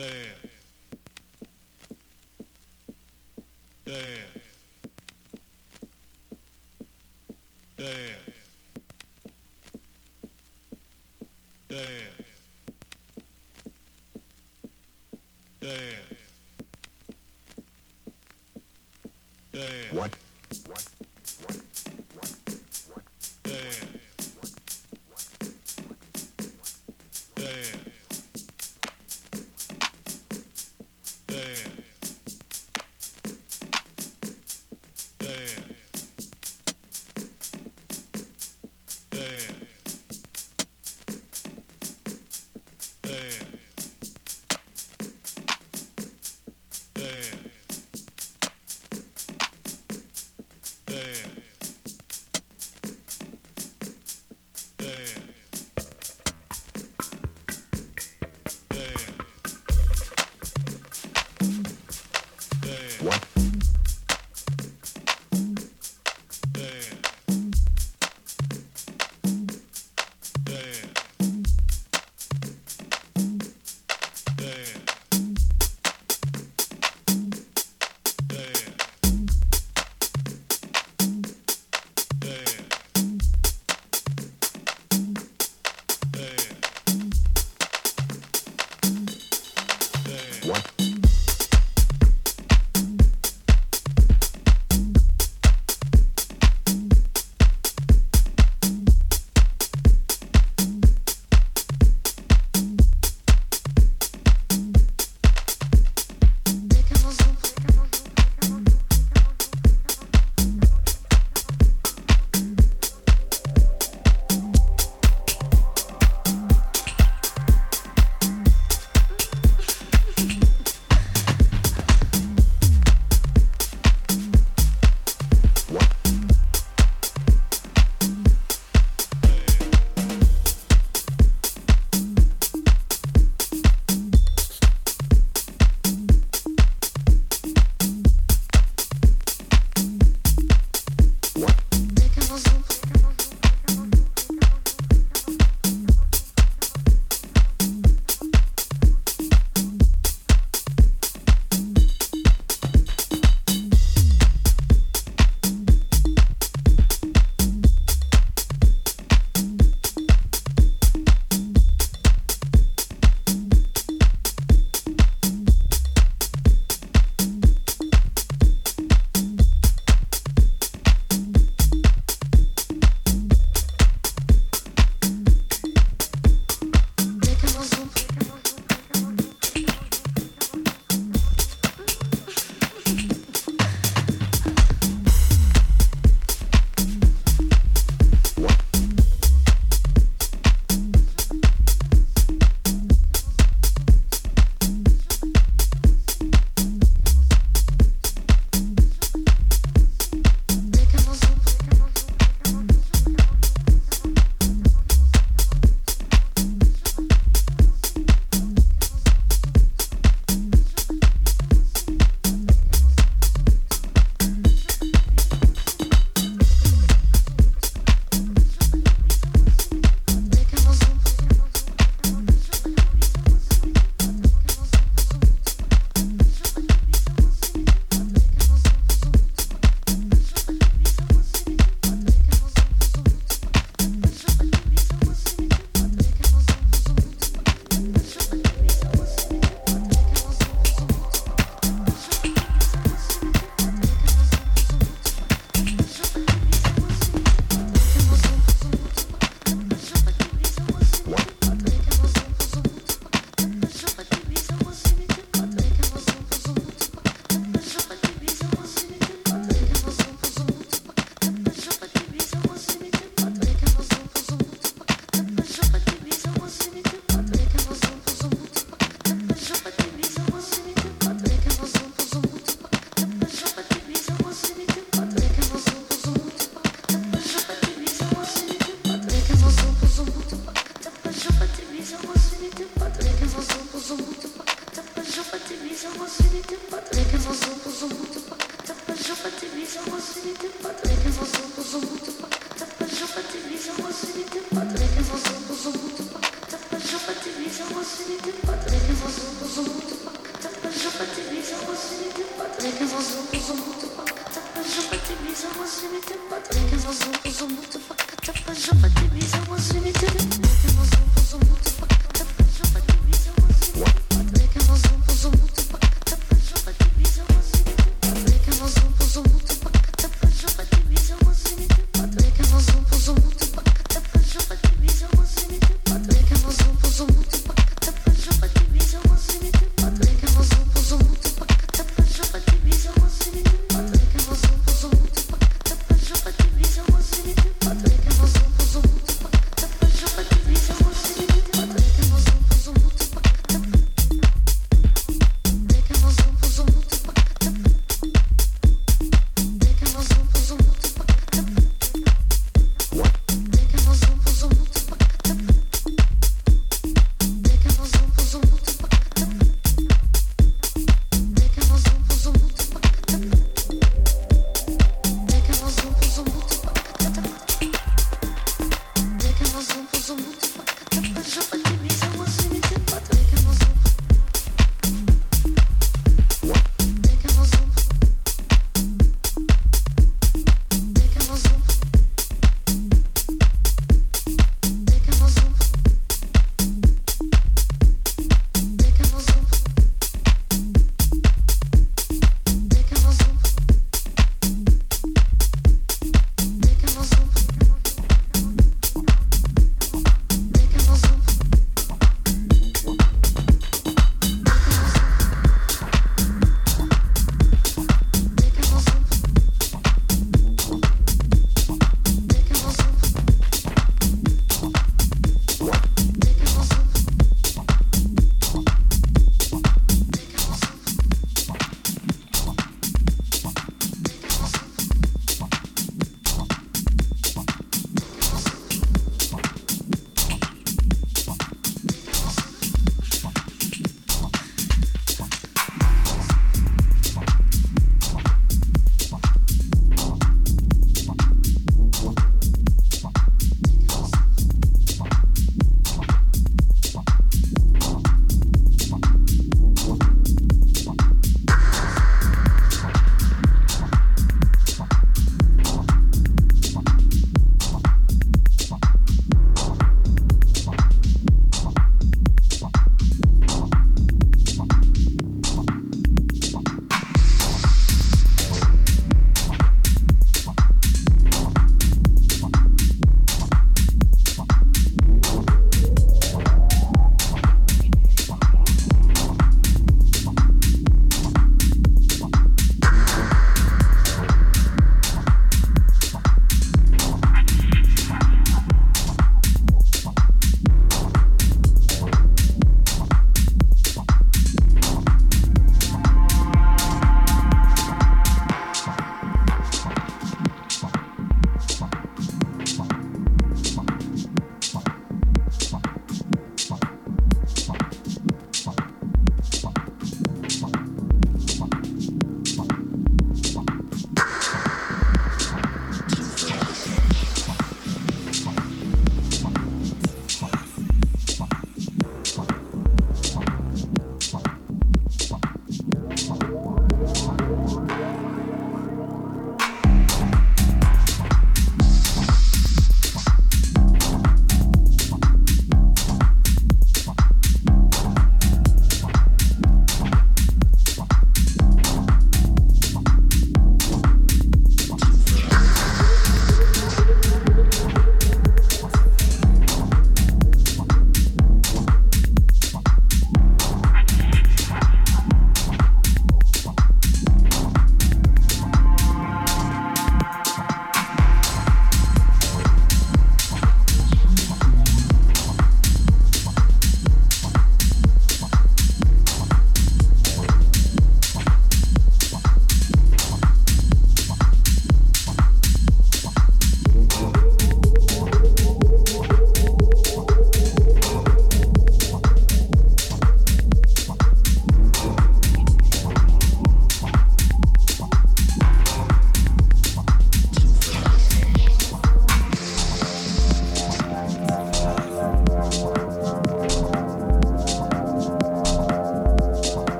Tapa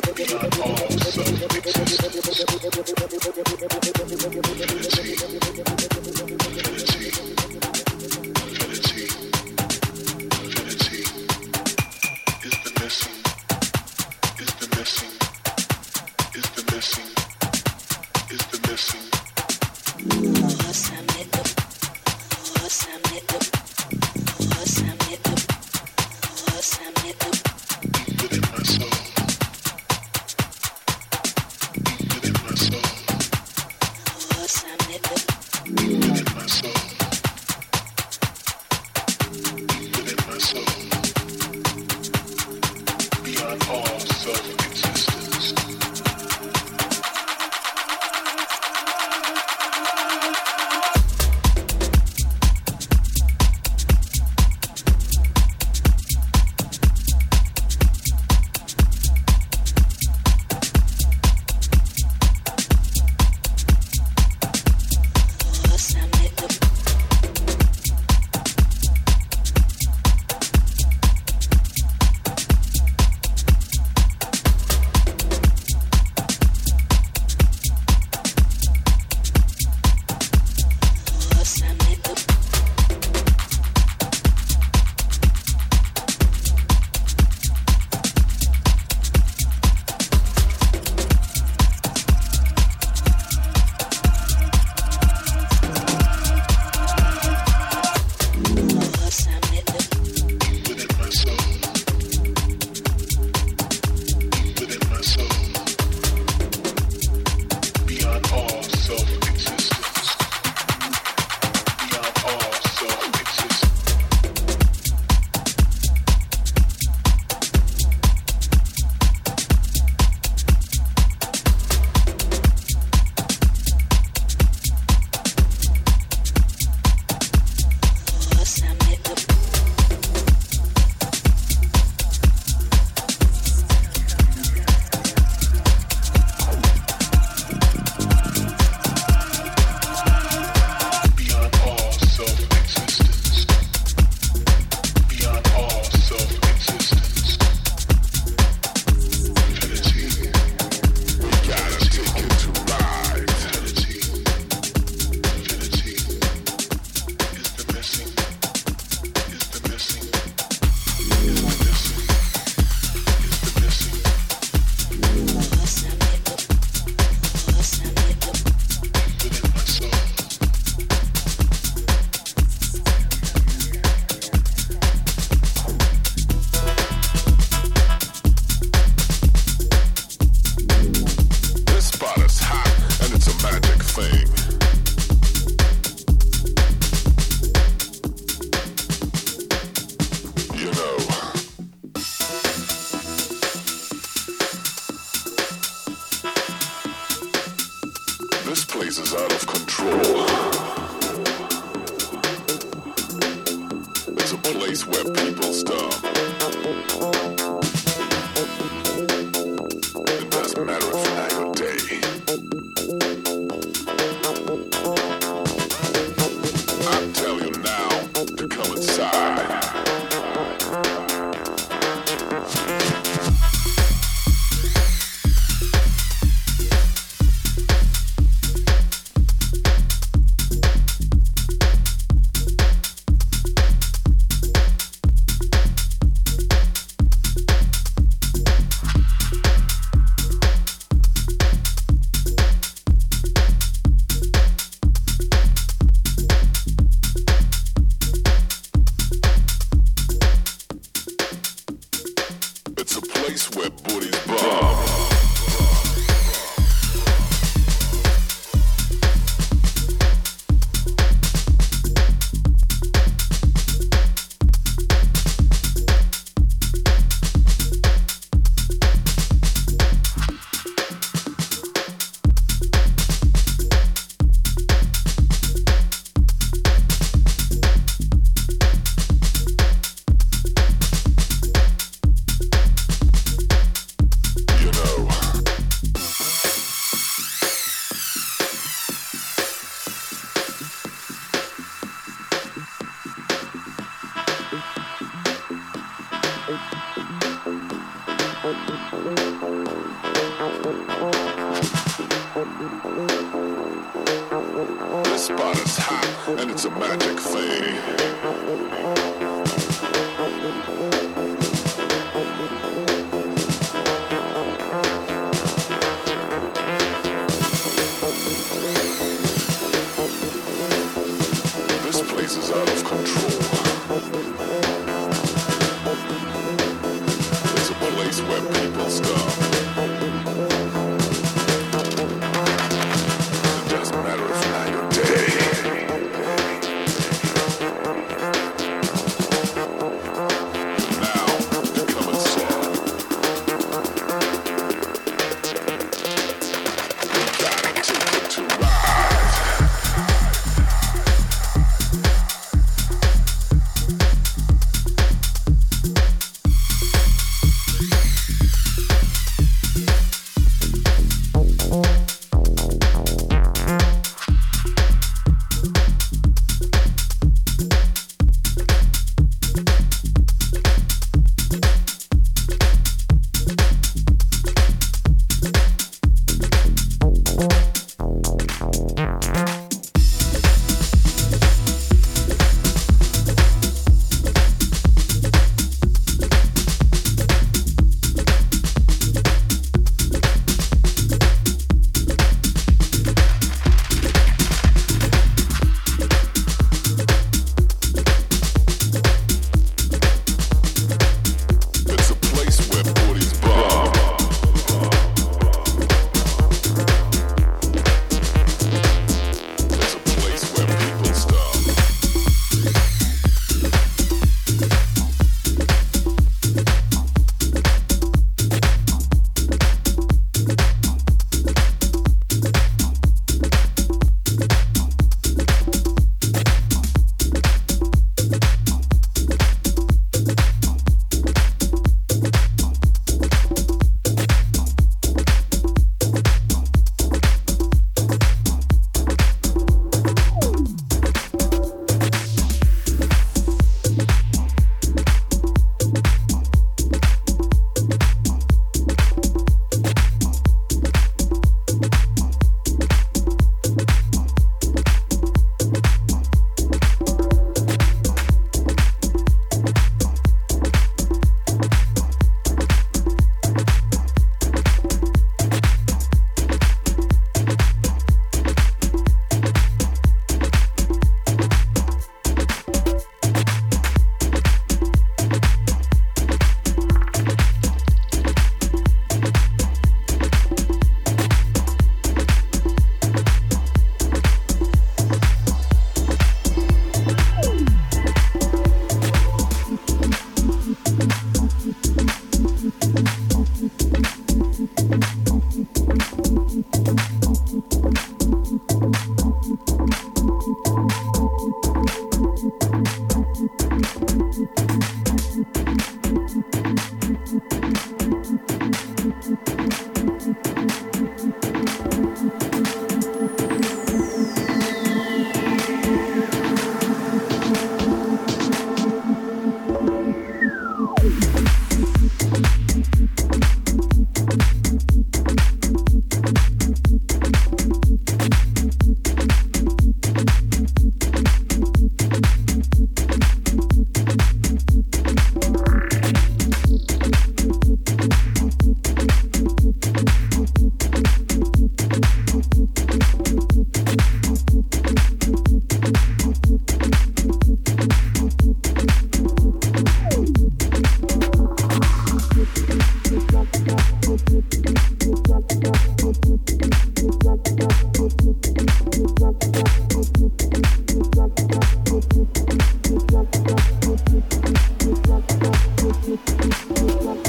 Thank you. Oh.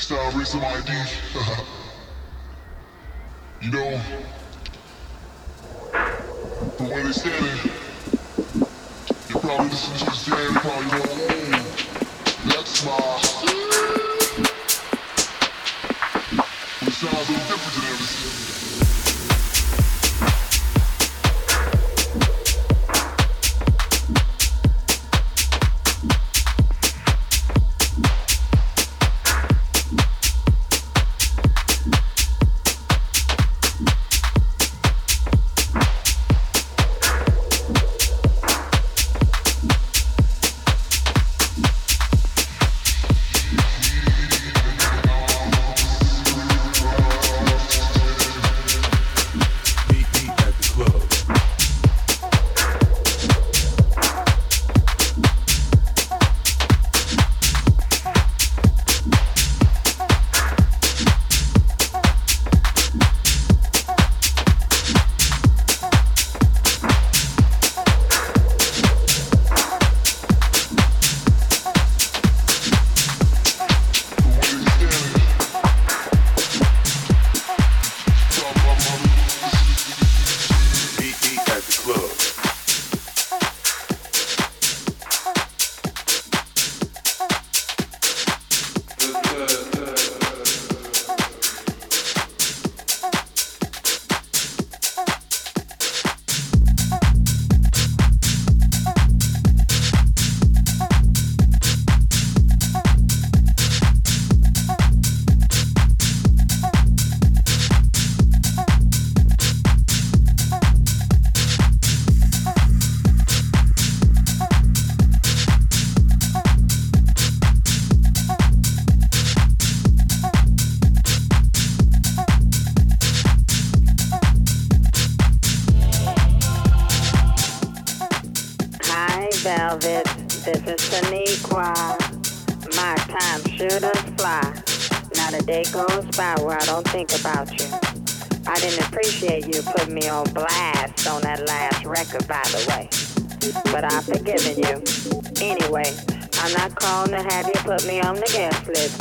Some ID. you know, from where they standing, you're probably listening to this jam, probably go,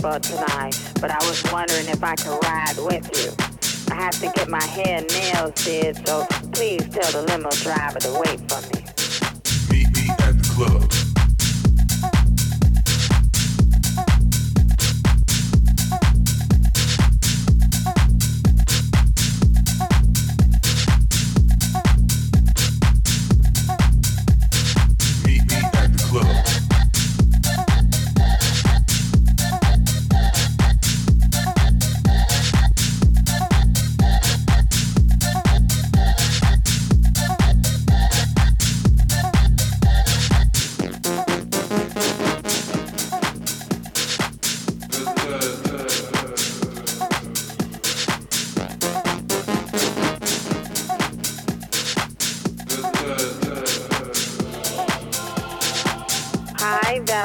want you. I have to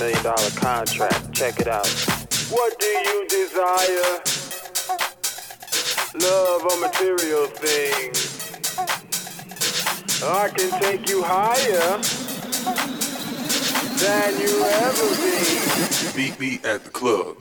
million dollar contract. Check it out. What do you desire? Love or material things? I can take you higher than you ever been. Meet me at the club.